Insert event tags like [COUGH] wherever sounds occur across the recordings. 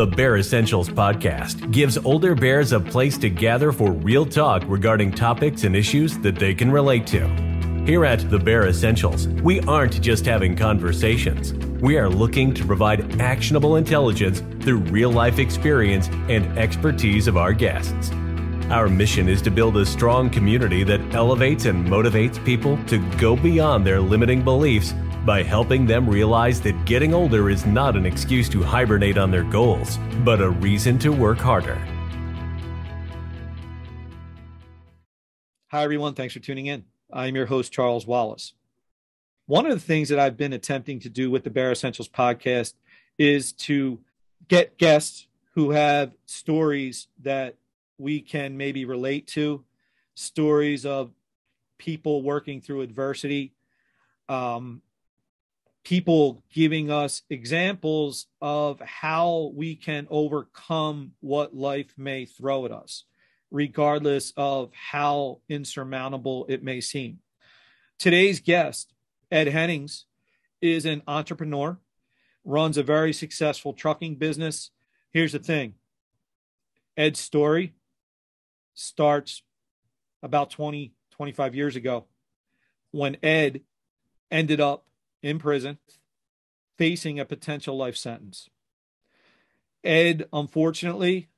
The Bear Essentials podcast gives older bears a place to gather for real talk regarding topics and issues that they can relate to. Here at The Bear Essentials, we aren't just having conversations. We are looking to provide actionable intelligence through real life experience and expertise of our guests. Our mission is to build a strong community that elevates and motivates people to go beyond their limiting beliefs by helping them realize that getting older is not an excuse to hibernate on their goals, but a reason to work harder. Hi, everyone. Thanks for tuning in. I'm your host, Charles Wallace. One of the things that I've been attempting to do with the Bear Essentials podcast is to get guests who have stories that we can maybe relate to, stories of people working through adversity, um, people giving us examples of how we can overcome what life may throw at us, regardless of how insurmountable it may seem. Today's guest, Ed Hennings, is an entrepreneur, runs a very successful trucking business. Here's the thing Ed's story starts about 20, 25 years ago when Ed ended up in prison facing a potential life sentence. Ed, unfortunately,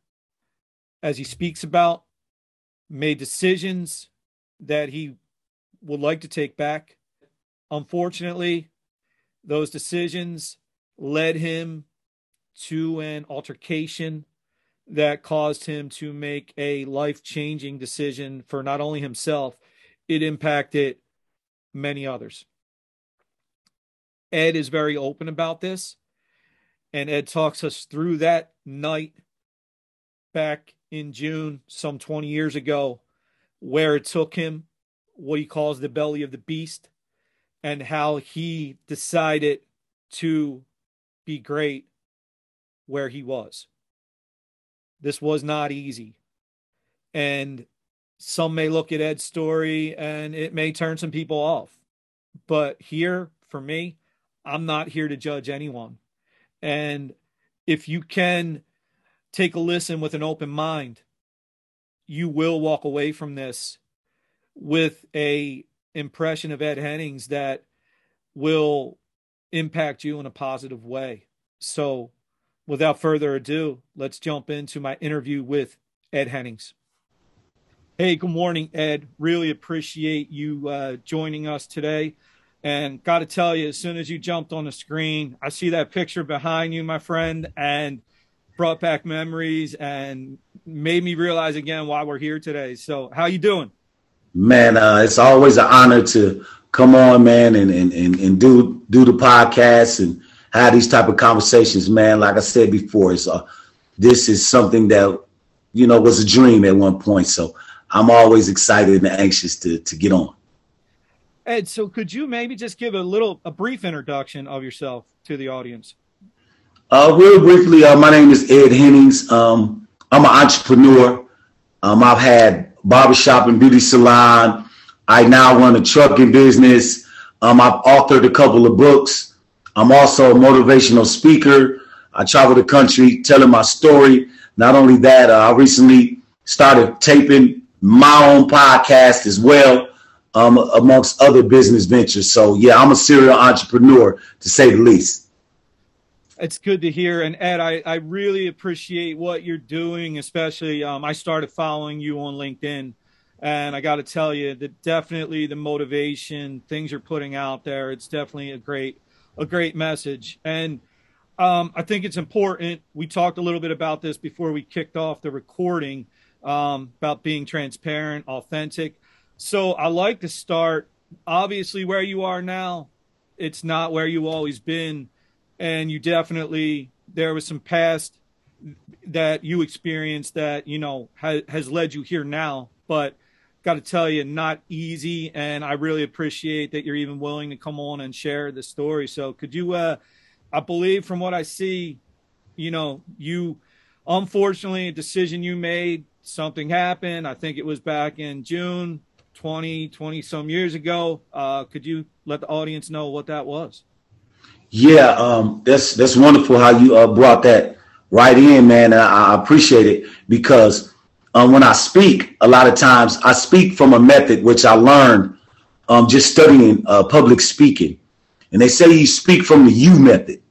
as he speaks about, made decisions that he would like to take back. Unfortunately, those decisions led him to an altercation that caused him to make a life changing decision for not only himself, it impacted many others. Ed is very open about this. And Ed talks us through that night back in June, some 20 years ago, where it took him, what he calls the belly of the beast, and how he decided to be great where he was. This was not easy. And some may look at Ed's story and it may turn some people off. But here, for me, I'm not here to judge anyone. And if you can take a listen with an open mind, you will walk away from this with a impression of Ed Hennings that will impact you in a positive way. So, without further ado, let's jump into my interview with Ed Hennings. Hey, good morning, Ed. Really appreciate you uh, joining us today. And got to tell you, as soon as you jumped on the screen, I see that picture behind you, my friend, and brought back memories and made me realize again why we're here today. So, how you doing? Man, uh, it's always an honor to come on, man, and, and, and, and do do the podcast and have these type of conversations, man. Like I said before, it's uh, this is something that you know was a dream at one point. So I'm always excited and anxious to to get on. Ed, so could you maybe just give a little, a brief introduction of yourself to the audience? Uh, real briefly, uh, my name is Ed Hennings. Um, I'm an entrepreneur. Um, I've had barbershop and beauty salon. I now run a trucking business. Um, I've authored a couple of books. I'm also a motivational speaker. I travel the country telling my story. Not only that, uh, I recently started taping my own podcast as well um, amongst other business ventures. So yeah, I'm a serial entrepreneur to say the least. It's good to hear. And Ed, I, I really appreciate what you're doing, especially um, I started following you on LinkedIn. And I got to tell you that definitely the motivation, things you're putting out there, it's definitely a great, a great message. And um, I think it's important. We talked a little bit about this before we kicked off the recording um, about being transparent, authentic. So I like to start obviously where you are now. It's not where you always been, and you definitely there was some past that you experienced that you know ha- has led you here now. But got to tell you, not easy, and I really appreciate that you're even willing to come on and share the story. So could you? Uh, I believe from what I see, you know, you unfortunately a decision you made, something happened. I think it was back in June 20, 20 some years ago. Uh, could you let the audience know what that was? Yeah, um, that's that's wonderful how you uh, brought that right in, man. I, I appreciate it because um, when I speak, a lot of times I speak from a method which I learned um, just studying uh, public speaking. And they say you speak from the U method.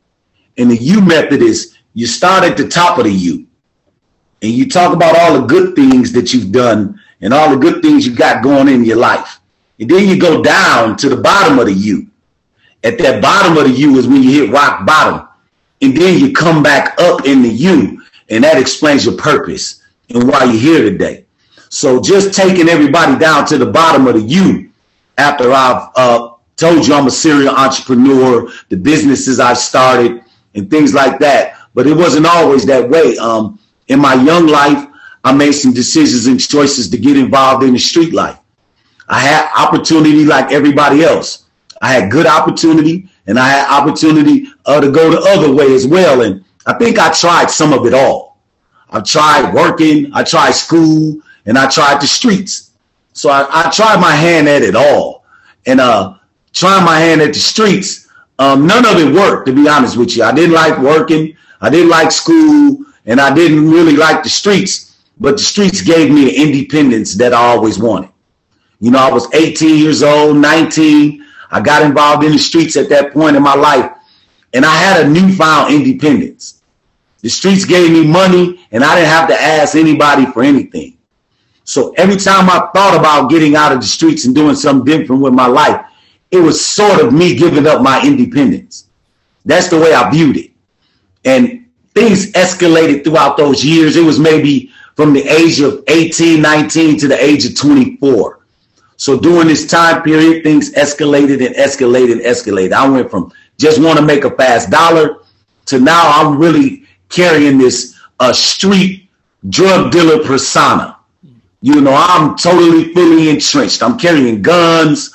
And the U method is you start at the top of the U and you talk about all the good things that you've done and all the good things you got going in your life. And then you go down to the bottom of the U. At that bottom of the U is when you hit rock bottom. And then you come back up in the U, and that explains your purpose and why you're here today. So just taking everybody down to the bottom of the U after I've uh, told you I'm a serial entrepreneur, the businesses I've started, and things like that. But it wasn't always that way. Um, in my young life, I made some decisions and choices to get involved in the street life. I had opportunity like everybody else. I had good opportunity and I had opportunity uh, to go the other way as well. And I think I tried some of it all. I tried working, I tried school, and I tried the streets. So I, I tried my hand at it all. And uh, trying my hand at the streets, um, none of it worked, to be honest with you. I didn't like working, I didn't like school, and I didn't really like the streets, but the streets gave me the independence that I always wanted. You know, I was 18 years old, 19. I got involved in the streets at that point in my life, and I had a newfound independence. The streets gave me money, and I didn't have to ask anybody for anything. So every time I thought about getting out of the streets and doing something different with my life, it was sort of me giving up my independence. That's the way I viewed it. And things escalated throughout those years. It was maybe from the age of 18, 19 to the age of 24. So during this time period, things escalated and escalated and escalated. I went from just want to make a fast dollar to now I'm really carrying this uh, street drug dealer persona. You know, I'm totally fully entrenched. I'm carrying guns.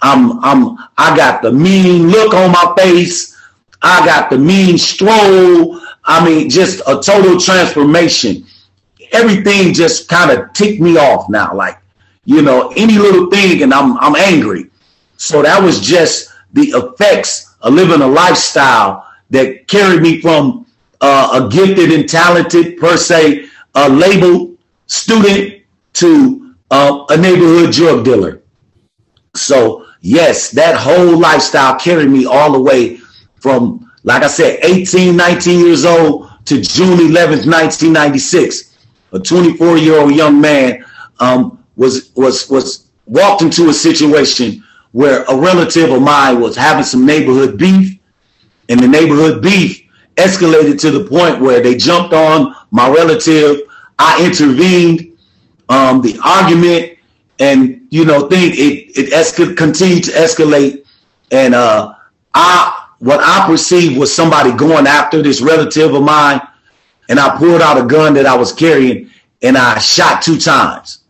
I'm I'm I got the mean look on my face. I got the mean stroll. I mean, just a total transformation. Everything just kind of ticked me off now. Like, you know, any little thing and I'm I'm angry. So that was just the effects of living a lifestyle that carried me from uh, a gifted and talented per se a label student to uh, a neighborhood drug dealer. So yes, that whole lifestyle carried me all the way from like I said, 18, 19 years old to June 11th, 1996. A 24 year old young man um, was was was walked into a situation where a relative of mine was having some neighborhood beef, and the neighborhood beef escalated to the point where they jumped on my relative. I intervened. Um, the argument and you know thing it it escal- continued to escalate, and uh, I what I perceived was somebody going after this relative of mine, and I pulled out a gun that I was carrying and I shot two times.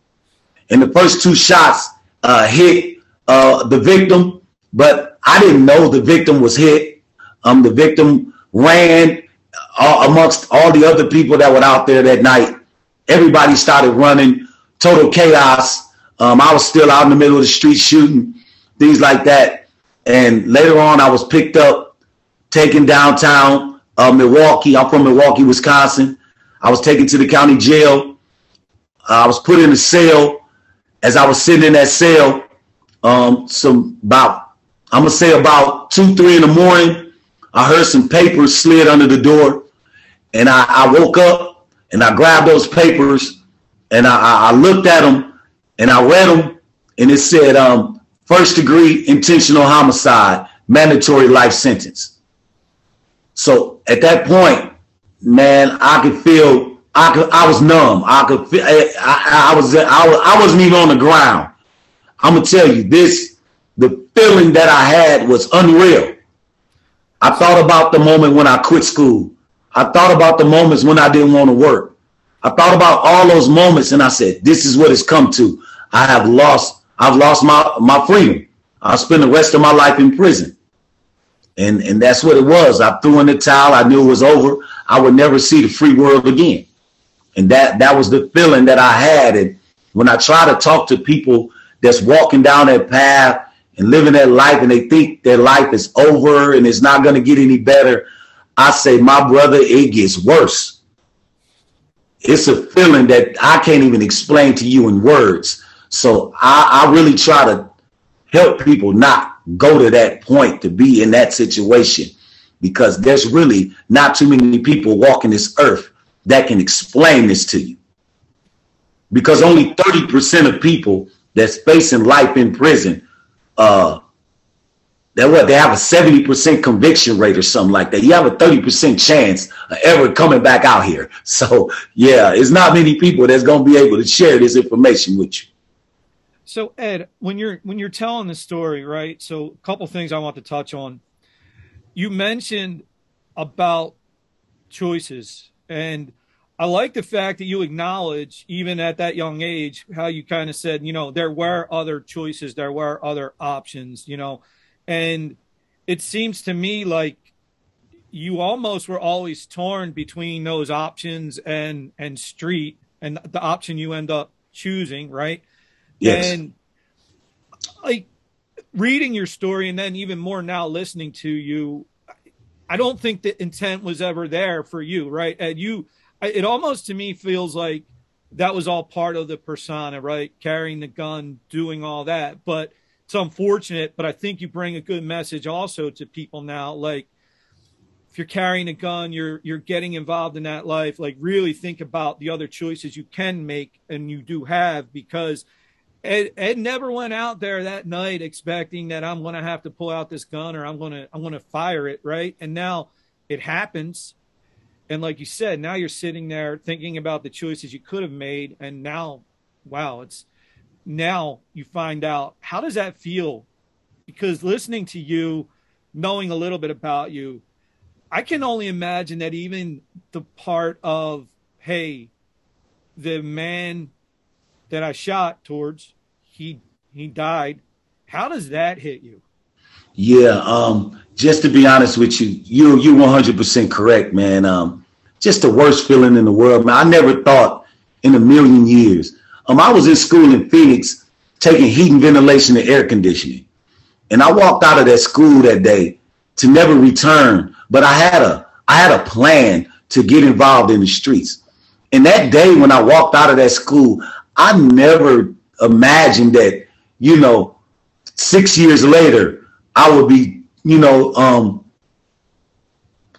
And the first two shots uh, hit uh, the victim, but I didn't know the victim was hit. Um, the victim ran uh, amongst all the other people that were out there that night. Everybody started running, total chaos. Um, I was still out in the middle of the street shooting, things like that. And later on, I was picked up, taken downtown uh, Milwaukee. I'm from Milwaukee, Wisconsin. I was taken to the county jail. I was put in a cell. As I was sitting in that cell, um, some about I'm gonna say about two, three in the morning, I heard some papers slid under the door, and I, I woke up and I grabbed those papers and I, I looked at them and I read them, and it said, um, first degree intentional homicide, mandatory life sentence. So at that point, man, I could feel, I could, I was numb. I could feel, I, I, I was, I, I wasn't even on the ground. I'm gonna tell you this, the feeling that I had was unreal. I thought about the moment when I quit school. I thought about the moments when I didn't want to work. I thought about all those moments and I said, this is what it's come to. I have lost I've lost my, my freedom. I'll spend the rest of my life in prison. And, and that's what it was. I threw in the towel. I knew it was over. I would never see the free world again. And that, that was the feeling that I had. And when I try to talk to people that's walking down that path and living that life and they think their life is over and it's not going to get any better, I say, my brother, it gets worse. It's a feeling that I can't even explain to you in words. So I, I really try to help people not go to that point to be in that situation because there's really not too many people walking this earth that can explain this to you. Because only 30% of people that's facing life in prison, uh, that what they have a 70% conviction rate or something like that. You have a 30% chance of ever coming back out here. [LAUGHS] So yeah, it's not many people that's gonna be able to share this information with you. So Ed, when you're when you're telling the story, right? So a couple things I want to touch on. You mentioned about choices and I like the fact that you acknowledge, even at that young age, how you kind of said, you know, there were other choices, there were other options, you know, and it seems to me like you almost were always torn between those options and and street and the option you end up choosing, right? Yes. And like reading your story and then even more now listening to you, I don't think the intent was ever there for you, right? And you, it almost to me feels like that was all part of the persona, right? Carrying the gun, doing all that. But it's unfortunate, but I think you bring a good message also to people now. Like, if you're carrying a gun, you're you're getting involved in that life. Like, really think about the other choices you can make and you do have because Ed, Ed never went out there that night expecting that I'm going to have to pull out this gun or I'm going to I'm going to fire it, right? And now it happens. And like you said, now you're sitting there thinking about the choices you could have made and now wow, it's now you find out how does that feel? Because listening to you, knowing a little bit about you, I can only imagine that even the part of hey, the man that I shot towards, he he died. How does that hit you? Yeah, um, just to be honest with you, you you 100% correct, man. Um, just the worst feeling in the world, man. I never thought in a million years. Um, I was in school in Phoenix taking heating, ventilation, and air conditioning, and I walked out of that school that day to never return. But I had a I had a plan to get involved in the streets. And that day when I walked out of that school, I never imagined that, you know, six years later, I would be, you know, um,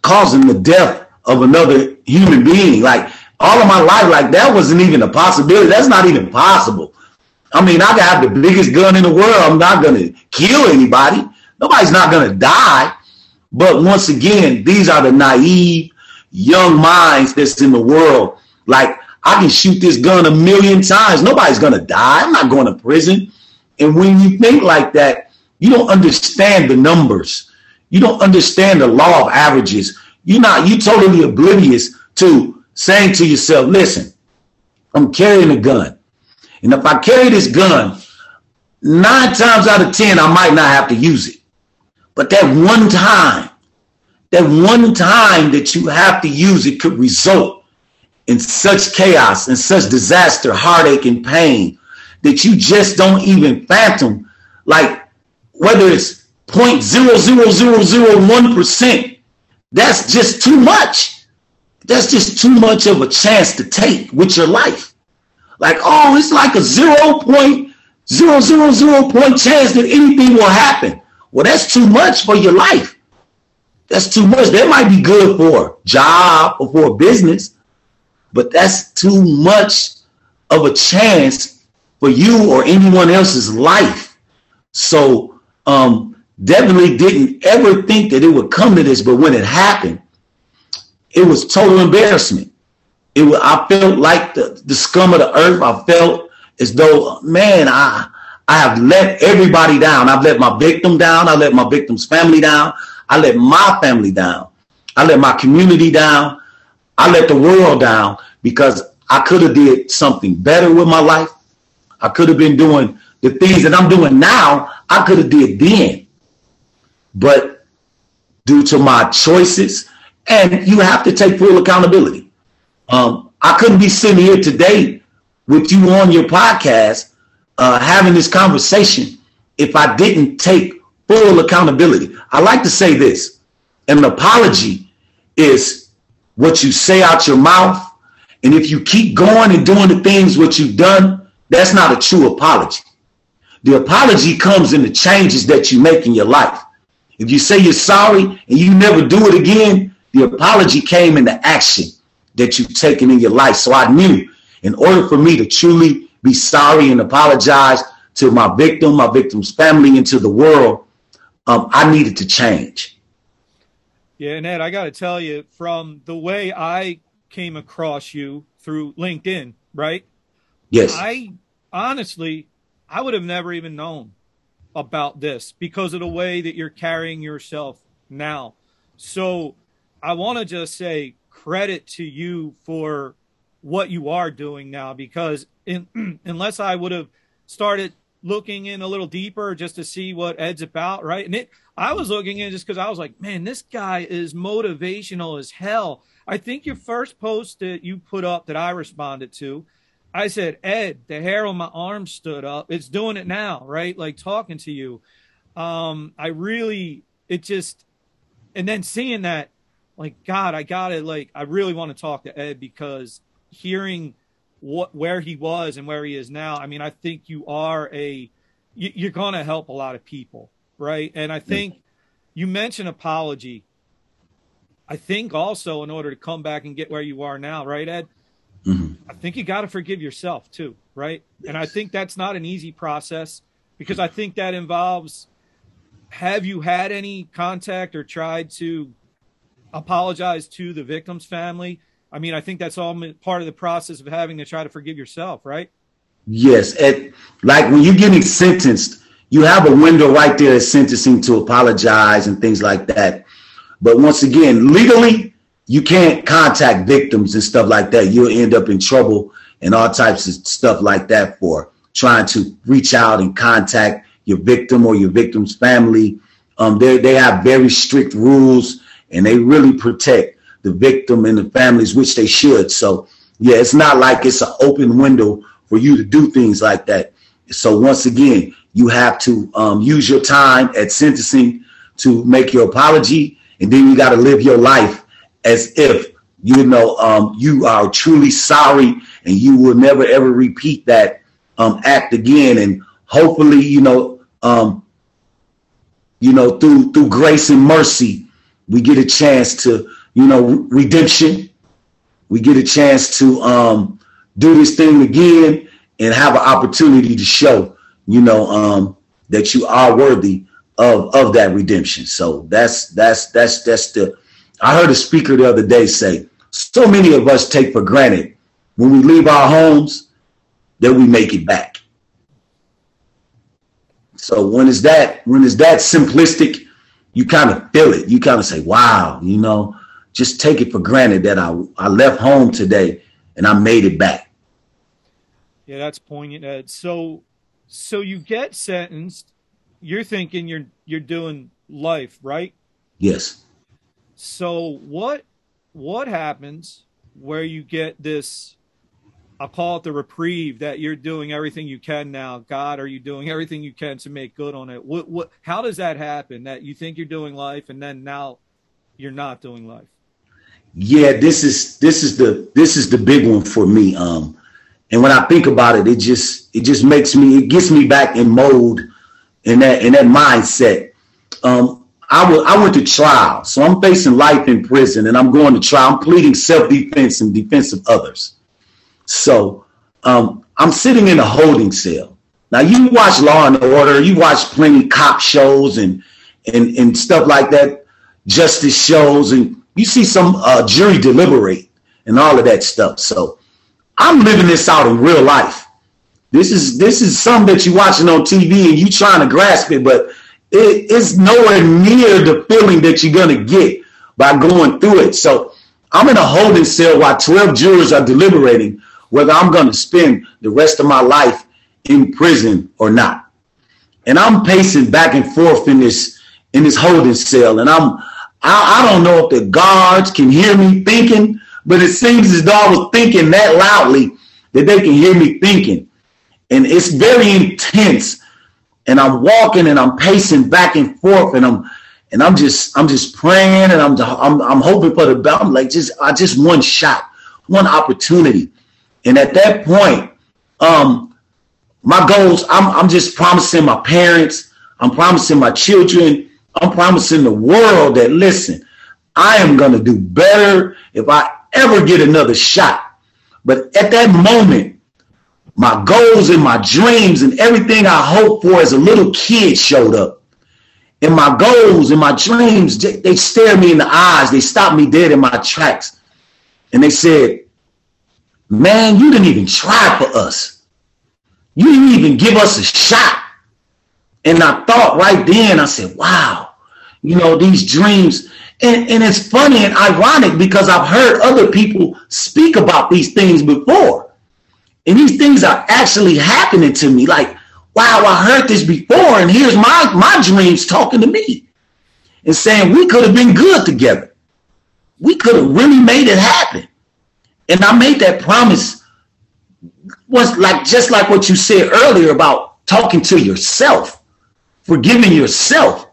causing the death of another human being. Like all of my life, like that wasn't even a possibility. That's not even possible. I mean, I can have the biggest gun in the world. I'm not going to kill anybody. Nobody's not going to die. But once again, these are the naive young minds that's in the world. Like I can shoot this gun a million times. Nobody's going to die. I'm not going to prison. And when you think like that, you don't understand the numbers. You don't understand the law of averages. You're not, you're totally oblivious to saying to yourself, listen, I'm carrying a gun. And if I carry this gun, nine times out of 10, I might not have to use it. But that one time, that one time that you have to use it could result in such chaos and such disaster, heartache, and pain that you just don't even fathom. Like whether it's 0.00001%, that's just too much. That's just too much of a chance to take with your life. Like, oh, it's like a 0.000 point chance that anything will happen. Well, that's too much for your life. That's too much. That might be good for a job or for a business, but that's too much of a chance for you or anyone else's life. So um, definitely didn't ever think that it would come to this, but when it happened, it was total embarrassment. It was, I felt like the, the scum of the earth. I felt as though, man, I I have let everybody down. I've let my victim down. I let my victim's family down. I let my family down. I let my community down. I let the world down because I could have did something better with my life. I could have been doing the things that I'm doing now. I could have did then, but due to my choices, and you have to take full accountability. Um, I couldn't be sitting here today with you on your podcast, uh, having this conversation if I didn't take full accountability. I like to say this: an apology is what you say out your mouth. And if you keep going and doing the things what you've done, that's not a true apology. The apology comes in the changes that you make in your life. If you say you're sorry and you never do it again, the apology came in the action that you've taken in your life. So I knew in order for me to truly be sorry and apologize to my victim, my victim's family, and to the world, um, I needed to change. Yeah, and Ed, I got to tell you, from the way I came across you through LinkedIn, right? Yes. I honestly, I would have never even known about this because of the way that you're carrying yourself now. So I want to just say credit to you for what you are doing now because in, [CLEARS THROAT] unless I would have started looking in a little deeper just to see what Ed's about, right? And it, I was looking in just because I was like, man, this guy is motivational as hell. I think your first post that you put up that I responded to, I said, Ed, the hair on my arm stood up. It's doing it now, right? Like talking to you. Um, I really, it just, and then seeing that, like, God, I gotta, like, I really want to talk to Ed because hearing what, where he was and where he is now, I mean, I think you are a, you're going to help a lot of people, right? And I think you mentioned apology. I think also in order to come back and get where you are now, right, Ed? Mm-hmm. I think you got to forgive yourself too, right? And I think that's not an easy process because I think that involves have you had any contact or tried to apologize to the victim's family? I mean, I think that's all part of the process of having to try to forgive yourself, right? Yes. And like when you're getting sentenced, you have a window right there at sentencing to apologize and things like that. But once again, legally, you can't contact victims and stuff like that. You'll end up in trouble and all types of stuff like that for trying to reach out and contact your victim or your victim's family. Um, they they have very strict rules and they really protect the victim and the families, which they should. So yeah, it's not like it's an open window for you to do things like that. So once again, you have to um, use your time at sentencing to make your apology, and then you got to live your life as if you know um, you are truly sorry and you will never ever repeat that um, act again. And hopefully, you know, um, you know, through through grace and mercy, we get a chance to, you know, redemption. We get a chance to um, do this thing again and have an opportunity to show, you know, um, that you are worthy of of that redemption. So that's that's that's that's the I heard a speaker the other day say, so many of us take for granted when we leave our homes that we make it back. So when is that when is that simplistic, you kind of feel it. You kind of say, wow, you know, just take it for granted that I, I left home today and I made it back. Yeah, that's poignant, Ed. So so you get sentenced, you're thinking you're you're doing life, right? Yes. So what what happens where you get this I'll call it the reprieve that you're doing everything you can now. God, are you doing everything you can to make good on it? What what how does that happen that you think you're doing life and then now you're not doing life? Yeah, this is this is the this is the big one for me. Um and when I think about it, it just it just makes me it gets me back in mode in that in that mindset. Um I, w- I went to trial, so I'm facing life in prison, and I'm going to trial. I'm pleading self-defense and defense of others. So um, I'm sitting in a holding cell. Now you watch Law and Order, you watch plenty cop shows and and and stuff like that, justice shows, and you see some uh, jury deliberate and all of that stuff. So I'm living this out in real life. This is this is something that you're watching on TV and you trying to grasp it, but it, it's nowhere near the feeling that you're to get by going through it. So I'm in a holding cell while 12 jurors are deliberating whether I'm to spend the rest of my life in prison or not. And I'm pacing back and forth in this in this holding cell, and I'm I, I don't know if the guards can hear me thinking, but it seems as though I was thinking that loudly that they can hear me thinking, and it's very intense. And I'm walking and I'm pacing back and forth and I'm and I'm just I'm just praying and I'm I'm, I'm hoping for the. I'm like just I just one shot, one opportunity, and at that point, um, my goals I'm I'm just promising my parents, I'm promising my children, I'm promising the world that listen, I am gonna do better if I ever get another shot. But at that moment, my goals and my dreams and everything I hoped for as a little kid showed up and my goals and my dreams, they stare me in the eyes. They stop me dead in my tracks. And they said, man, you didn't even try for us. You didn't even give us a shot. And I thought right then, I said, wow, you know, these dreams. And, and it's funny and ironic because I've heard other people speak about these things before. And these things are actually happening to me. Like wow, I heard this before, and here's my my dreams talking to me and saying we could have been good together. We could have really made it happen. And I made that promise was like just like what you said earlier about talking to yourself, forgiving yourself.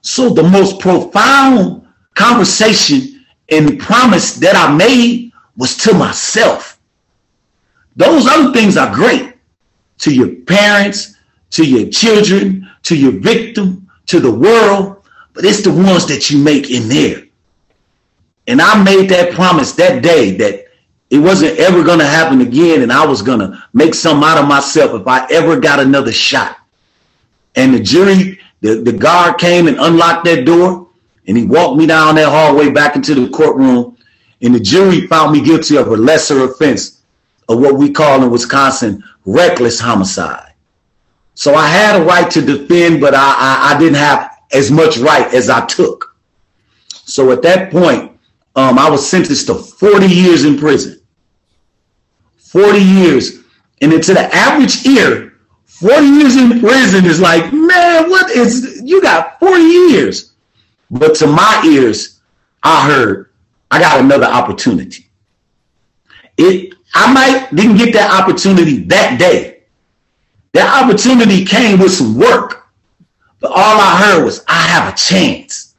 So the most profound conversation and promise that I made was to myself. Those other things are great to your parents, to your children, to your victim, to the world, but it's the ones that you make in there. And I made that promise that day that it wasn't ever going to happen again. And I was going to make something out of myself if I ever got another shot. And the jury, the, the guard came and unlocked that door and he walked me down that hallway back into the courtroom. And the jury found me guilty of a lesser offense of what we call in Wisconsin reckless homicide. So I had a right to defend, but I, I, I didn't have as much right as I took. So at that point, um, I was sentenced to 40 years in prison. 40 years. And into the average ear, 40 years in prison is like, man, what is, you got 40 years. But to my ears, I heard, I got another opportunity. It I might didn't get that opportunity that day. That opportunity came with some work. But all I heard was, I have a chance.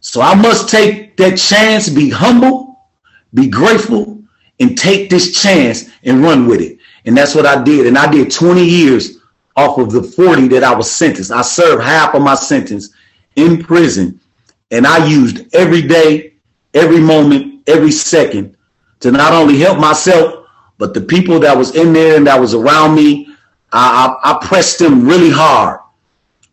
So I must take that chance, be humble, be grateful, and take this chance and run with it. And that's what I did. And I did 20 years off of the 40 that I was sentenced. I served half of my sentence in prison. And I used every day, every moment, every second to not only help myself, but the people that was in there and that was around me, I, I, I pressed them really hard.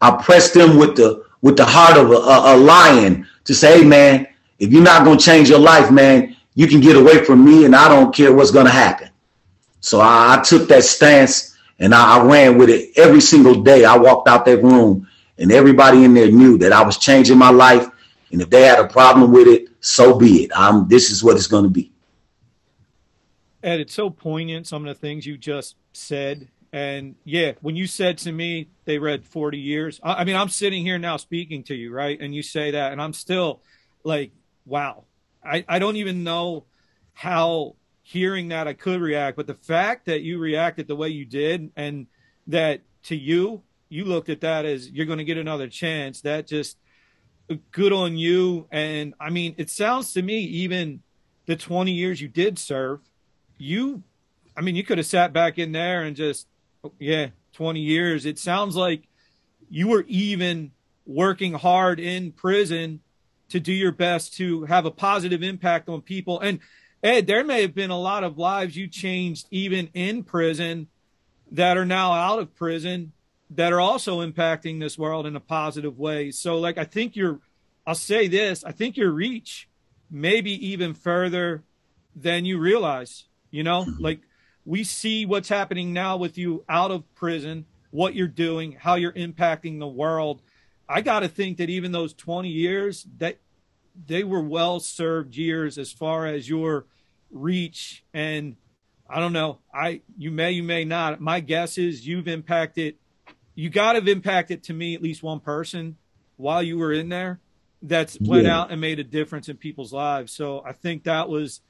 I pressed them with the with the heart of a, a, a lion to say, hey, man, if you're not going to change your life, man, you can get away from me and I don't care what's going to happen. So I, I, took that stance and I, I, ran with it every single day. I walked out that room and everybody in there knew that I was changing my life. And if they had a problem with it, so be it. I'm, this is what it's going to be. Ed, it's so poignant, some of the things you just said. And yeah, when you said to me they read 40 years, I, I mean, I'm sitting here now speaking to you, right? And you say that, and I'm still like, wow. I, I don't even know how hearing that I could react, but the fact that you reacted the way you did and that to you, you looked at that as you're going to get another chance, that just good on you. And I mean, it sounds to me, even the 20 years you did serve, you, I mean, you could have sat back in there and just, oh, yeah, 20 years. It sounds like you were even working hard in prison to do your best to have a positive impact on people. And Ed, there may have been a lot of lives you changed even in prison that are now out of prison that are also impacting this world in a positive way. So, like, I think you're, I'll say this, I think your reach may be even further than you realize. You know, mm-hmm. like we see what's happening now with you out of prison, what you're doing, how you're impacting the world. I got to think that even those 20 years that they were well served years as far as your reach and I don't know. I you may you may not. My guess is you've impacted you got to have impacted to me at least one person while you were in there that's went yeah. out and made a difference in people's lives. So I think that was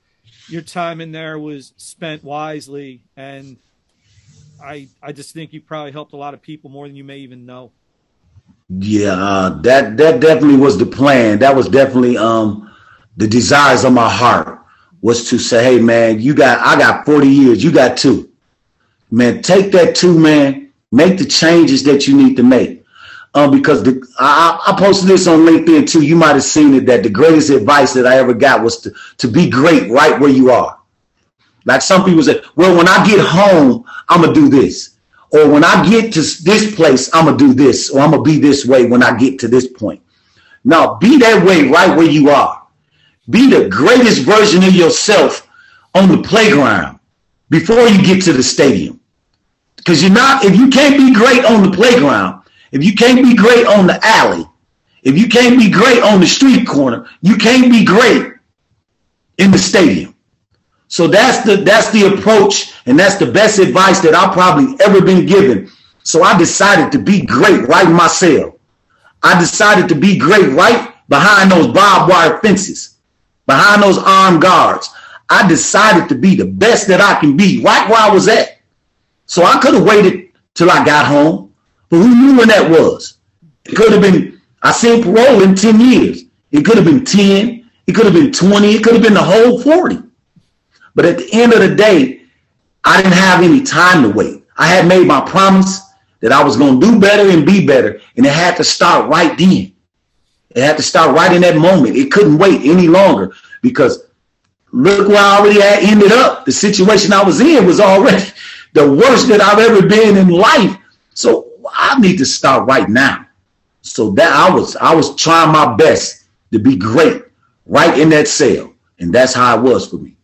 your time in there was spent wisely, and I I just think you probably helped a lot of people more than you may even know. Yeah, uh, that that definitely was the plan. That was definitely um the desires of my heart was to say, hey man, you got I got 40 years, you got two. Man, take that two, man, make the changes that you need to make. Um, because the I, I posted this on LinkedIn too. You might have seen it that the greatest advice that I ever got was to, to be great right where you are. Like some people say, well, when I get home, I'm gonna do this. Or when I get to this place, I'm gonna do this, or I'm gonna be this way when I get to this point. Now, be that way right where you are. Be the greatest version of yourself on the playground before you get to the stadium. Because you're not, if you can't be great on the playground, if you can't be great on the alley, if you can't be great on the street corner, you can't be great in the stadium. So that's the that's the approach, and that's the best advice that I've probably ever been given. So I decided to be great right myself. I decided to be great right behind those barbed wire fences, behind those armed guards. I decided to be the best that I can be right where I was at. So I could have waited till I got home, but who knew when that was? It could have been, I seen parole in 10 years. It could have been 10. It could have been 20. It could have been the whole 40. But at the end of the day, I didn't have any time to wait. I had made my promise that I was going to do better and be better. And it had to start right then. It had to start right in that moment. It couldn't wait any longer because look where I already had ended up. The situation I was in was already [LAUGHS] the worst that I've ever been in life. So I need to start right now. So that I was I was trying my best to be great right in that cell. And that's how it was for me.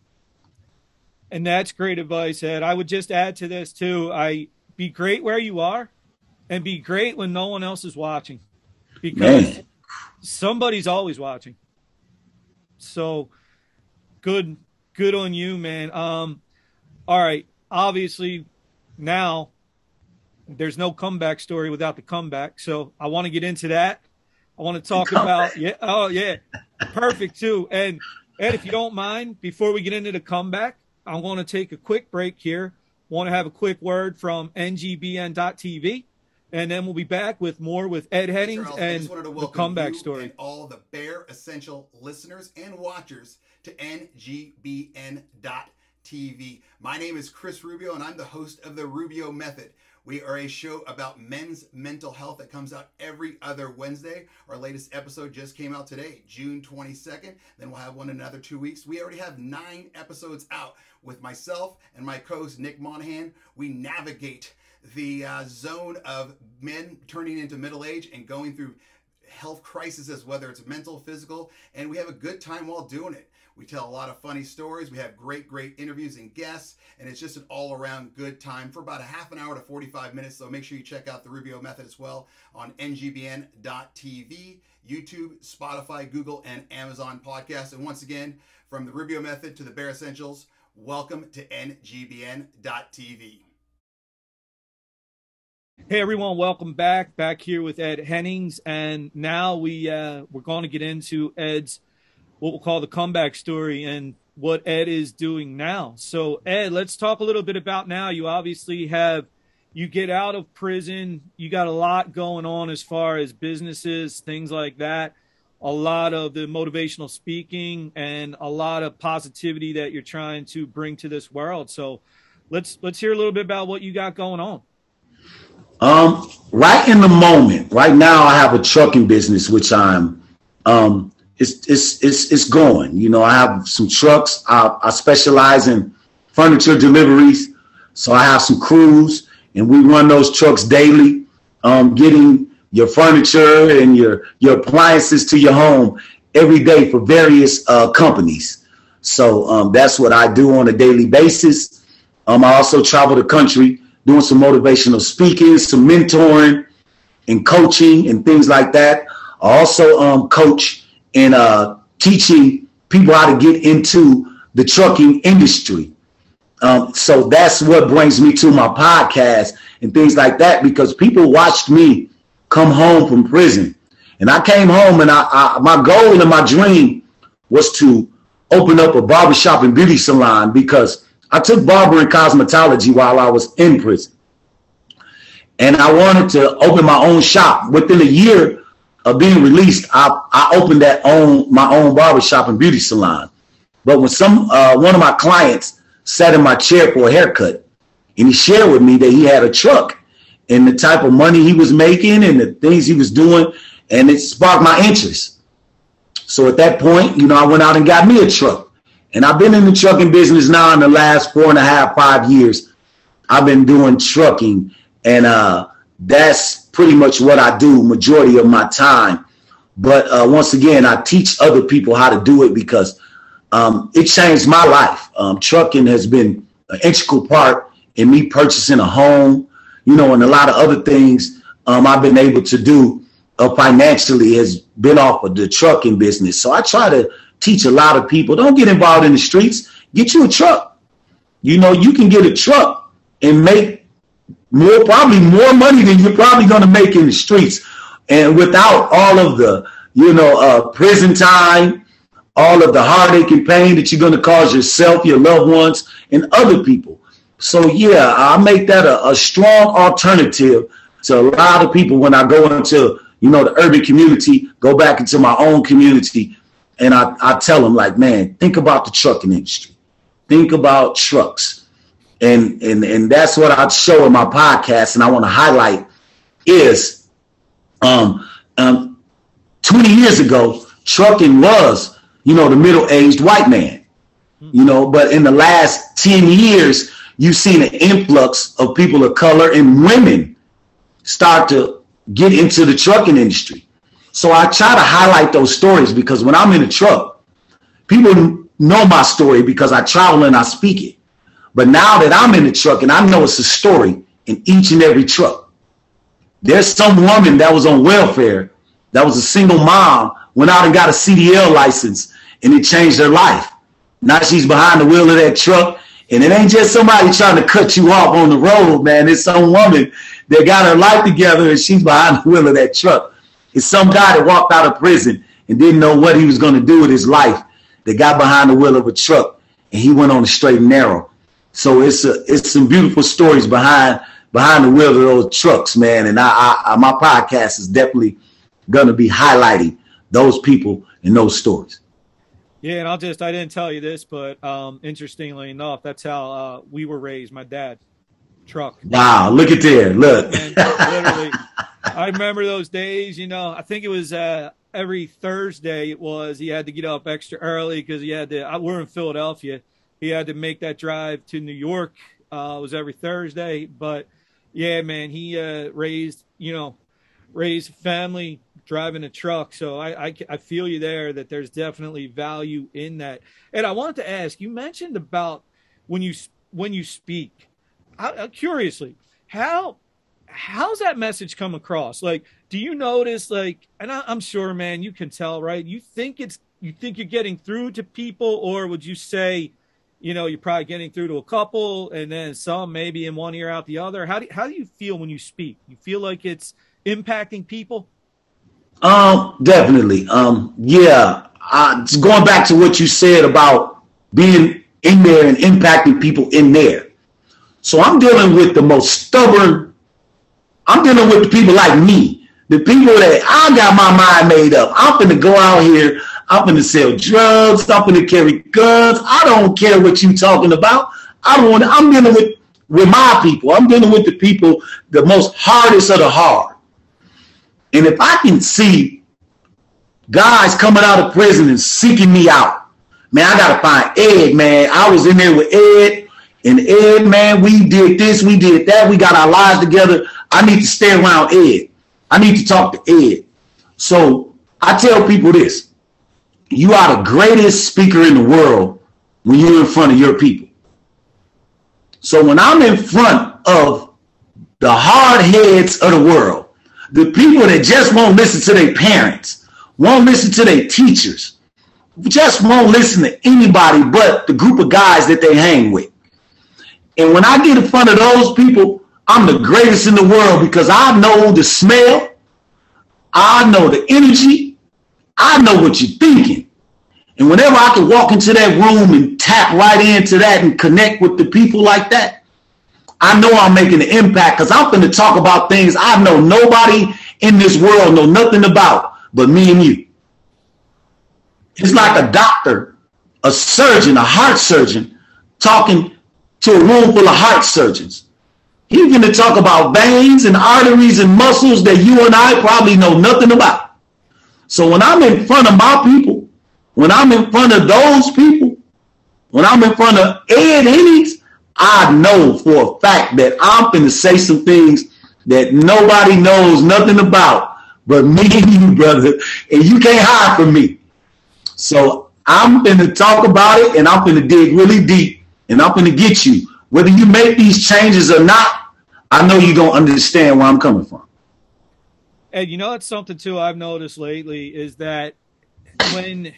And that's great advice, Ed. I would just add to this too. I be great where you are and be great when no one else is watching. Because Man. somebody's always watching. So good good on you, man. Um all right. Obviously now there's no comeback story without the comeback. So I want to get into that. I want to talk about yeah. Oh yeah. Perfect too. And Ed, if you don't mind, before we get into the comeback, I want to take a quick break here. Want to have a quick word from ngbn.tv, and then we'll be back with more with Ed Hennings Charles, and the comeback story. And all the Bear Essential listeners and watchers to ngbn.tv. My name is Chris Rubio, and I'm the host of the Rubio Method. We are a show about men's mental health that comes out every other Wednesday. Our latest episode just came out today, June 22nd. Then we'll have one another two weeks. We already have nine episodes out with myself and my co host, Nick Monahan. We navigate the uh, zone of men turning into middle age and going through health crises, whether it's mental, physical, and we have a good time while doing it. We tell a lot of funny stories. We have great, great interviews and guests, and it's just an all around good time for about a half an hour to 45 minutes. So make sure you check out the Rubio Method as well on ngbn.tv, YouTube, Spotify, Google, and Amazon podcasts. And once again, from the Rubio Method to the Bear Essentials, welcome to ngbn.tv. Hey everyone, welcome back. Back here with Ed Hennings, and now we uh, we're going to get into Ed's what we'll call the comeback story and what Ed is doing now. So, Ed, let's talk a little bit about now. You obviously have, you get out of prison, you got a lot going on as far as businesses, things like that, a lot of the motivational speaking and a lot of positivity that you're trying to bring to this world. So, let's let's hear a little bit about what you got going on. Um, right in the moment, right now, I have a trucking business, which I'm um it's it's it's it's going. You know, I have some trucks. I, I specialize in furniture deliveries, so I have some crews, and we run those trucks daily, um, getting your furniture and your your appliances to your home every day for various uh, companies. So um, that's what I do on a daily basis. Um, I also travel the country doing some motivational speaking, some mentoring, and coaching and things like that. I also um, coach in uh, teaching people how to get into the trucking industry. Um, so that's what brings me to my podcast and things like that because people watched me come home from prison. And I came home and I, I my goal and my dream was to open up a barbershop and beauty salon because I took barber and cosmetology while I was in prison. and I wanted to open my own shop. Within a year of being released, I, I opened that own my own barbershop and beauty salon. But when some uh, one of my clients sat in my chair for a haircut, and he shared with me that he had a truck and the type of money he was making and the things he was doing, and it sparked my interest. So at that point, you know, I went out and got me a truck. And I've been in the trucking business now in the last four and a half, five years. I've been doing trucking, and uh, that's pretty much what I do majority of my time. But uh, once again, I teach other people how to do it because um, it changed my life. Um, trucking has been an integral part in me purchasing a home, you know, and a lot of other things um, I've been able to do uh, financially has been off of the trucking business. So I try to teach a lot of people don't get involved in the streets, get you a truck. You know, you can get a truck and make more, probably more money than you're probably going to make in the streets. And without all of the, you know, uh, prison time, all of the heartache and pain that you're going to cause yourself, your loved ones, and other people. So yeah, I make that a, a strong alternative to a lot of people when I go into, you know, the urban community, go back into my own community, and I, I tell them like, man, think about the trucking industry. Think about trucks and and and that's what I show in my podcast, and I want to highlight is, um, um, 20 years ago, trucking was, you know, the middle-aged white man, you know, but in the last 10 years, you've seen an influx of people of color and women start to get into the trucking industry. So I try to highlight those stories because when I'm in a truck, people know my story because I travel and I speak it. But now that I'm in the truck and I know it's a story in each and every truck, there's some woman that was on welfare, that was a single mom, went out and got a CDL license, and it changed her life. Now she's behind the wheel of that truck, and it ain't just somebody trying to cut you off on the road, man. It's some woman that got her life together and she's behind the wheel of that truck. It's some guy that walked out of prison and didn't know what he was going to do with his life that got behind the wheel of a truck and he went on the straight and narrow. So it's a, it's some beautiful stories behind behind the wheel of those trucks, man. And I, I, I my podcast is definitely going to be highlighting those people and those stories. Yeah, and I'll just I didn't tell you this, but um, interestingly enough, that's how uh, we were raised. My dad, truck. Wow, look at there, look. Literally, [LAUGHS] I remember those days. You know, I think it was uh, every Thursday. It was he had to get up extra early because he had to. We're in Philadelphia he had to make that drive to New York. Uh, it was every Thursday, but yeah, man, he uh, raised you know raised family driving a truck. So I, I, I feel you there that there's definitely value in that. And I wanted to ask, you mentioned about when you when you speak, I, uh, curiously, how how's that message come across? Like, do you notice like, and I, I'm sure, man, you can tell, right? You think it's you think you're getting through to people, or would you say? you know, you're probably getting through to a couple and then some maybe in one ear out the other. How do, how do you feel when you speak? You feel like it's impacting people? Um, definitely. Um, yeah. Uh, going back to what you said about being in there and impacting people in there. So I'm dealing with the most stubborn. I'm dealing with the people like me, the people that I got my mind made up. I'm to go out here. I'm to sell drugs. I'm to carry guns. I don't care what you talking about. I don't want. I'm dealing with with my people. I'm dealing with the people, the most hardest of the hard. And if I can see guys coming out of prison and seeking me out, man, I gotta find Ed, man. I was in there with Ed, and Ed, man, we did this, we did that, we got our lives together. I need to stay around Ed. I need to talk to Ed. So I tell people this you are the greatest speaker in the world when you're in front of your people. So when I'm in front of the hard heads of the world, the people that just won't listen to their parents, won't listen to their teachers, just won't listen to anybody but the group of guys that they hang with. And when I get in front of those people, I'm the greatest in the world because I know the smell, I know the energy, I know what you're thinking. And whenever I can walk into that room and tap right into that and connect with the people like that, I know I'm making an impact because I'm going to talk about things I know nobody in this world know nothing about but me and you. It's like a doctor, a surgeon, a heart surgeon talking to a room full of heart surgeons. He's going to talk about veins and arteries and muscles that you and I probably know nothing about. So when I'm in front of my people, when I'm in front of those people, when I'm in front of Ed Hennings, I know for a fact that I'm going to say some things that nobody knows nothing about but me [LAUGHS] and you, brother. And you can't hide from me. So I'm going to talk about it and I'm going to dig really deep and I'm going to get you. Whether you make these changes or not, I know you're going to understand where I'm coming from. And you know, that's something too I've noticed lately is that when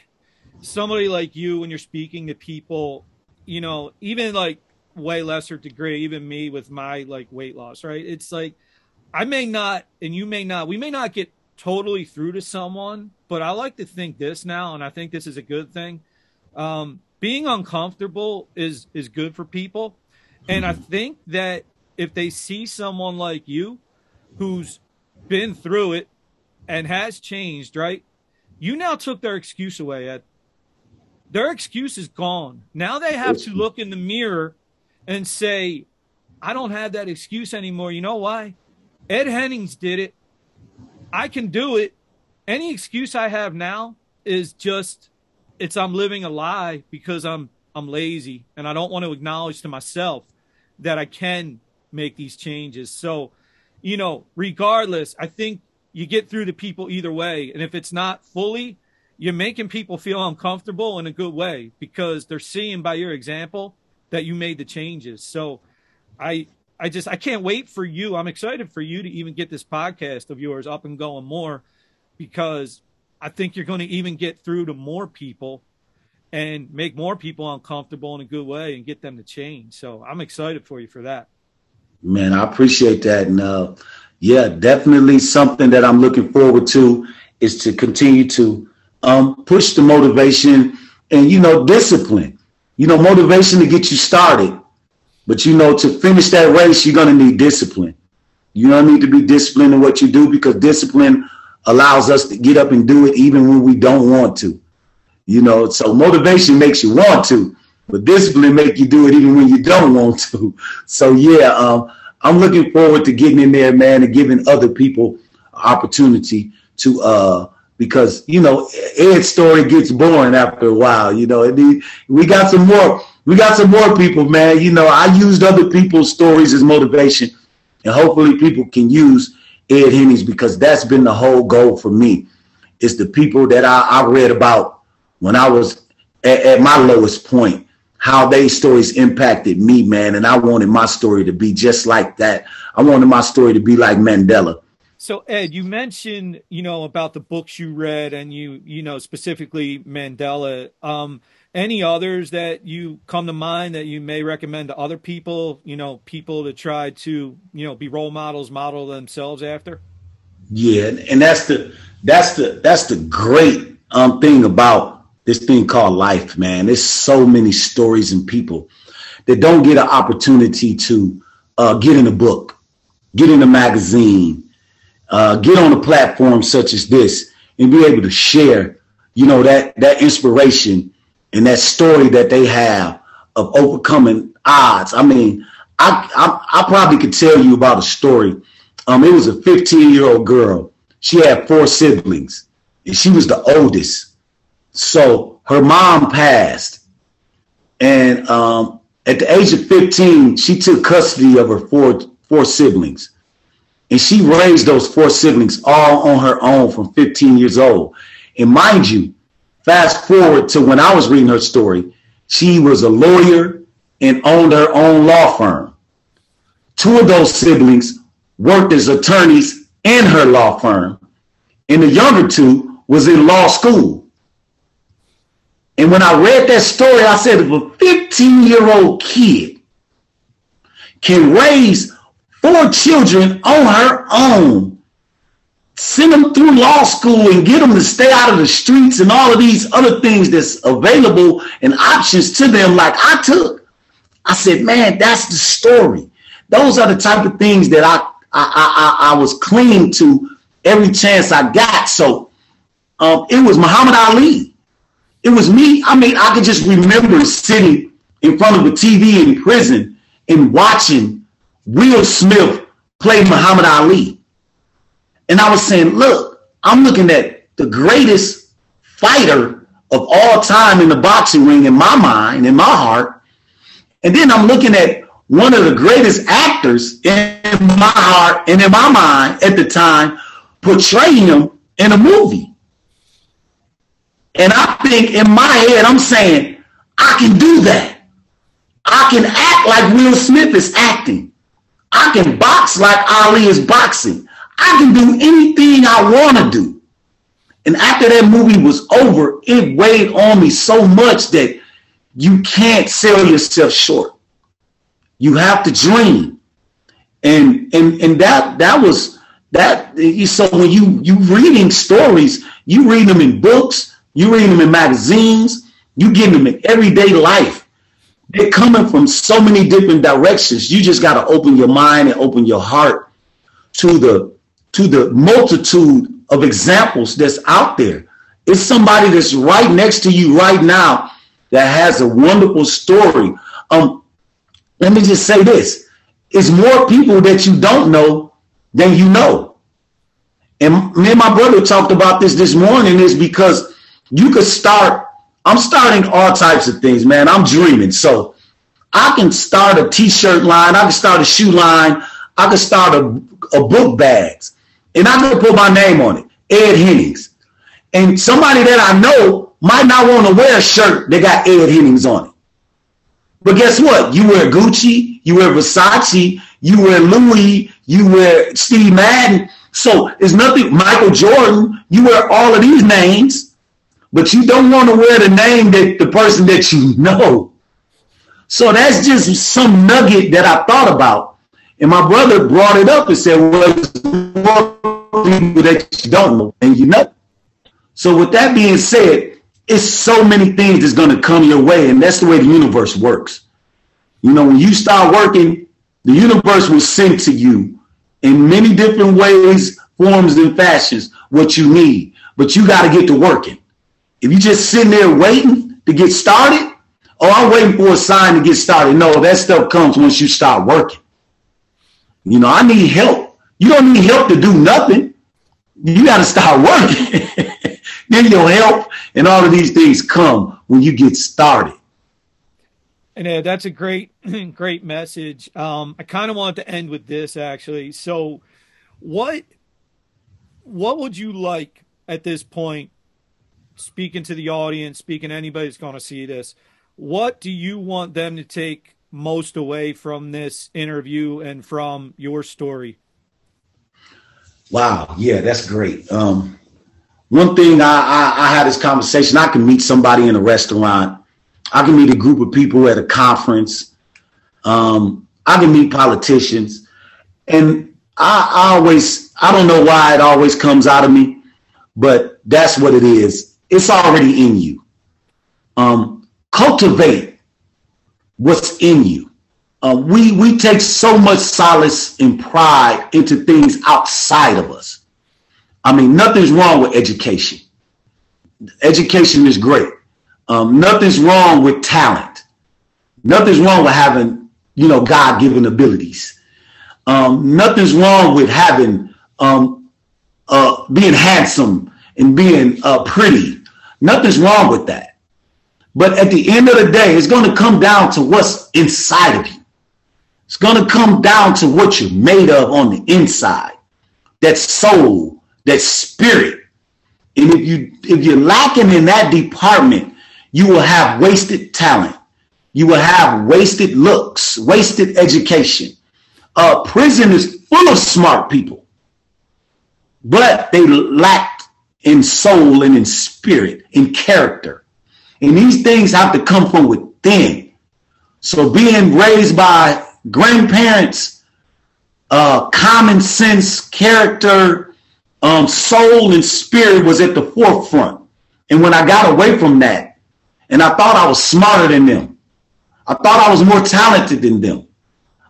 somebody like you, when you're speaking to people, you know, even like way lesser degree, even me with my like weight loss, right? It's like I may not, and you may not, we may not get totally through to someone, but I like to think this now, and I think this is a good thing. Um, being uncomfortable is is good for people, and I hmm. think that if they see someone like you, who's been through it and has changed, right? You now took their excuse away. At their excuse is gone. Now they have to look in the mirror and say, I don't have that excuse anymore. You know why? Ed Hennings did it. I can do it. Any excuse I have now is just it's I'm living a lie because I'm I'm lazy and I don't want to acknowledge to myself that I can make these changes. So, you know, regardless, I think you get through to people either way. And if it's not fully, you're making people feel uncomfortable in a good way because they're seeing by your example that you made the changes. So I I just I can't wait for you. I'm excited for you to even get this podcast of yours up and going more because I think you're going to even get through to more people and make more people uncomfortable in a good way and get them to change. So I'm excited for you for that. Man, I appreciate that. And uh, yeah, definitely something that I'm looking forward to is to continue to um, push the motivation and you know discipline you know, motivation to get you started. But you know, to finish that race, you're gonna need discipline. You don't need to be disciplined in what you do because discipline allows us to get up and do it even when we don't want to. You know, so motivation makes you want to, but discipline make you do it even when you don't want to. [LAUGHS] So yeah, um, I'm looking forward to getting in there, man, and giving other people opportunity to uh because you know Ed's story gets boring after a while. You know, we got some more. We got some more people, man. You know, I used other people's stories as motivation, and hopefully, people can use Ed Hennings because that's been the whole goal for me. It's the people that I, I read about when I was at, at my lowest point, how they stories impacted me, man. And I wanted my story to be just like that. I wanted my story to be like Mandela so Ed, you mentioned, you know, about the books you read and you, you know, specifically Mandela. Um, any others that you come to mind that you may recommend to other people, you know, people to try to, you know, be role models, model themselves after? Yeah, and that's the that's the that's the great um thing about this thing called life, man. There's so many stories and people that don't get an opportunity to uh, get in a book, get in a magazine, uh, get on a platform such as this and be able to share, you know, that that inspiration and that story that they have of overcoming odds. I mean, I I, I probably could tell you about a story. Um, it was a 15 year old girl. She had four siblings, and she was the oldest. So her mom passed, and um, at the age of 15, she took custody of her four four siblings. And she raised those four siblings all on her own from 15 years old. And mind you, fast forward to when I was reading her story, she was a lawyer and owned her own law firm. Two of those siblings worked as attorneys in her law firm, and the younger two was in law school. And when I read that story, I said, if a 15 year old kid can raise four children on her own, send them through law school and get them to stay out of the streets and all of these other things that's available and options to them like I took. I said, man, that's the story. Those are the type of things that I I I, I was clinging to every chance I got. So um, it was Muhammad Ali. It was me. I mean, I could just remember sitting in front of a TV in prison and watching Will Smith play Muhammad Ali. And I was saying, look, I'm looking at the greatest fighter of all time in the boxing ring in my mind, in my heart. And then I'm looking at one of the greatest actors in my heart and in my mind at the time portraying him in a movie. And I think in my head, I'm saying, I can do that. I can act like Will Smith is acting. I can box like Ali is boxing. I can do anything I want to do. And after that movie was over, it weighed on me so much that you can't sell yourself short. You have to dream. And and and that that was that so when you you reading stories, you read them in books, you read them in magazines, you get them in everyday life. They're coming from so many different directions. You just got to open your mind and open your heart to the to the multitude of examples that's out there. It's somebody that's right next to you right now that has a wonderful story. Um, let me just say this: it's more people that you don't know than you know. And me and my brother talked about this this morning is because you could start I'm starting all types of things, man. I'm dreaming. So I can start a t-shirt line. I can start a shoe line. I can start a, a book bags. And I can put my name on it, Ed Hennings. And somebody that I know might not want to wear a shirt that got Ed Hennings on it. But guess what? You wear Gucci, you wear Versace, you wear Louis, you wear Steve Madden. So it's nothing, Michael Jordan, you wear all of these names but you don't want to wear the name that the person that you know. So that's just some nugget that I thought about. And my brother brought it up and said, well, people that you don't know and you know. So with that being said, it's so many things that's going to come your way. And that's the way the universe works. You know, when you start working, the universe will send to you in many different ways, forms, and fashions what you need. But you got to get to working. If you just sitting there waiting to get started, oh, I'm waiting for a sign to get started. No, that stuff comes once you start working. You know, I need help. You don't need help to do nothing. You got to start working. [LAUGHS] then your help and all of these things come when you get started. And uh, that's a great, [CLEARS THROAT] great message. Um, I kind of want to end with this actually. So, what, what would you like at this point speaking to the audience, speaking to anybody that's going to see this, what do you want them to take most away from this interview and from your story? Wow, yeah, that's great. Um, one thing I, I, I had this conversation. I can meet somebody in a restaurant. I can meet a group of people at a conference. Um, I can meet politicians, and I, I always I don't know why it always comes out of me, but that's what it is it's already in you. Um, cultivate what's in you. Uh, we we take so much solace and pride into things outside of us. I mean, nothing's wrong with education. Education is great. Um, nothing's wrong with talent. Nothing's wrong with having, you know, God-given abilities. Um, nothing's wrong with having um, uh, being handsome and being uh, pretty Nothing's wrong with that. But at the end of the day, it's going to come down to what's inside of you. It's going to come down to what you're made of on the inside. That soul, that spirit. And if you if you're lacking in that department, you will have wasted talent. You will have wasted looks, wasted education. Uh, prison is full of smart people, but they lack in soul and in spirit, in character. And these things have to come from within. So being raised by grandparents, uh, common sense, character, um, soul, and spirit was at the forefront. And when I got away from that, and I thought I was smarter than them, I thought I was more talented than them,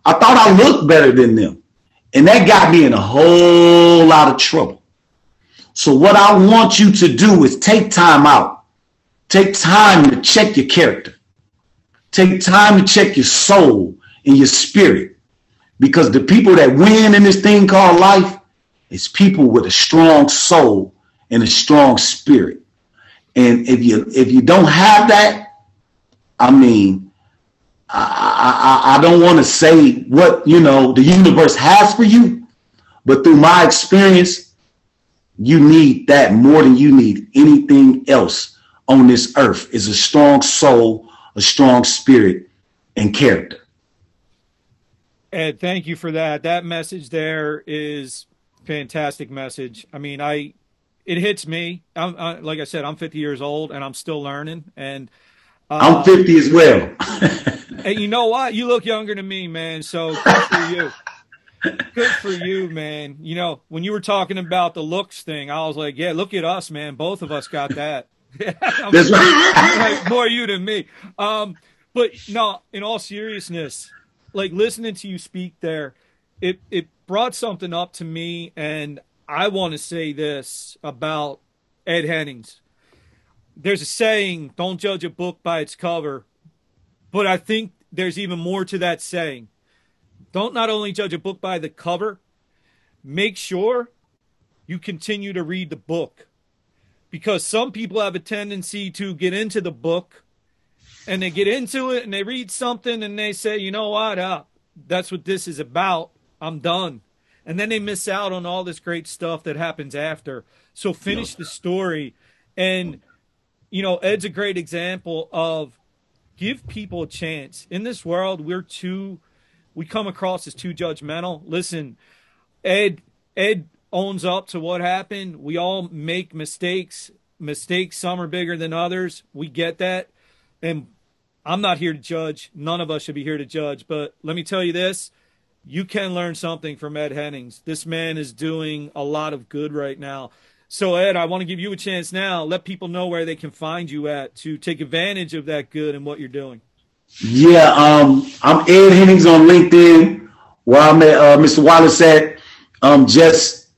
I thought I looked better than them. And that got me in a whole lot of trouble. So what I want you to do is take time out. Take time to check your character. Take time to check your soul and your spirit. Because the people that win in this thing called life is people with a strong soul and a strong spirit. And if you if you don't have that, I mean, I, I, I don't want to say what you know the universe has for you, but through my experience, you need that more than you need anything else on this earth is a strong soul, a strong spirit, and character. Ed, thank you for that. That message there is fantastic message. I mean, I it hits me. I'm uh, like I said, I'm 50 years old and I'm still learning. And uh, I'm 50 as well. [LAUGHS] and you know what? You look younger than me, man. So [LAUGHS] good for you. Good for you, man. You know, when you were talking about the looks thing, I was like, yeah, look at us, man. Both of us got that. [LAUGHS] [LAUGHS] Like, more you than me. Um, but no, in all seriousness, like listening to you speak there, it it brought something up to me, and I want to say this about Ed Hennings. There's a saying, don't judge a book by its cover, but I think there's even more to that saying. Don't not only judge a book by the cover, make sure you continue to read the book. Because some people have a tendency to get into the book and they get into it and they read something and they say, you know what, uh, that's what this is about. I'm done and then they miss out on all this great stuff that happens after. So finish the story. And, you know, Ed's a great example of give people a chance. In this world, we're too, we come across as too judgmental. Listen, Ed, Ed owns up to what happened. We all make mistakes. Mistakes, some are bigger than others. We get that. And I'm not here to judge. None of us should be here to judge. But let me tell you this you can learn something from Ed Hennings. This man is doing a lot of good right now. So, Ed, I want to give you a chance now. Let people know where they can find you at to take advantage of that good and what you're doing. Yeah, um, I'm Ed Hennings on LinkedIn, where I'm at uh, Mr. Wallace at um, just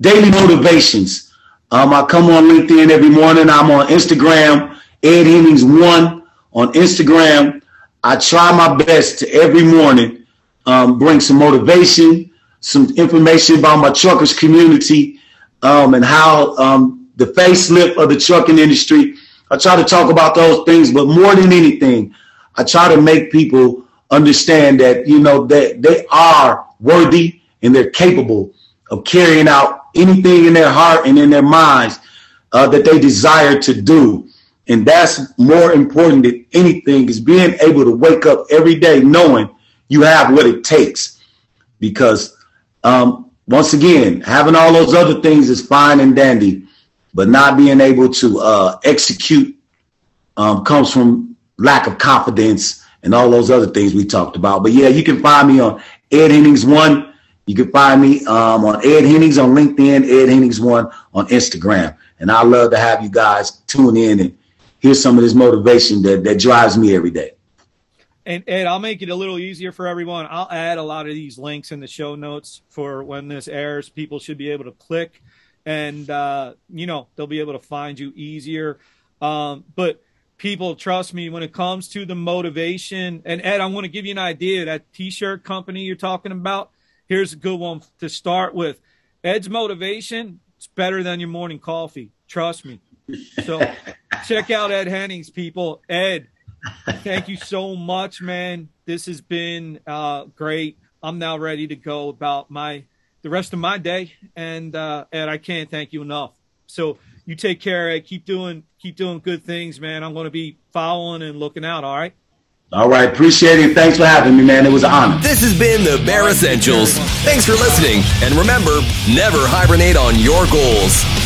daily motivations. Um, I come on LinkedIn every morning. I'm on Instagram, Ed Hennings one on Instagram. I try my best to every morning um, bring some motivation, some information about my truckers community, um, and how um, the facelift of the trucking industry. I try to talk about those things, but more than anything, I try to make people understand that you know that they are worthy and they're capable of carrying out anything in their heart and in their minds uh, that they desire to do. And that's more important than anything is being able to wake up every day knowing you have what it takes. Because um, once again, having all those other things is fine and dandy, but not being able to uh, execute um, comes from lack of confidence and all those other things we talked about. But yeah, you can find me on Ed Hennings One. You can find me um, on Ed Hennings on LinkedIn, Ed Hennings One on Instagram. And I love to have you guys tune in and hear some of this motivation that, that drives me every day. And Ed, I'll make it a little easier for everyone. I'll add a lot of these links in the show notes for when this airs. People should be able to click, and uh, you know they'll be able to find you easier. Um, but people, trust me, when it comes to the motivation, and Ed, I want to give you an idea. That T-shirt company you're talking about. Here's a good one to start with. Ed's motivation. It's better than your morning coffee. Trust me. So [LAUGHS] check out Ed Hennings, people. Ed Thank you so much, man. This has been uh, great. I'm now ready to go about my the rest of my day, and uh, and I can't thank you enough. So you take care. Ed. Keep doing keep doing good things, man. I'm going to be following and looking out. All right. All right, appreciate it. Thanks for having me, man. It was an honor. This has been the Bear Essentials. Thanks for listening, and remember, never hibernate on your goals.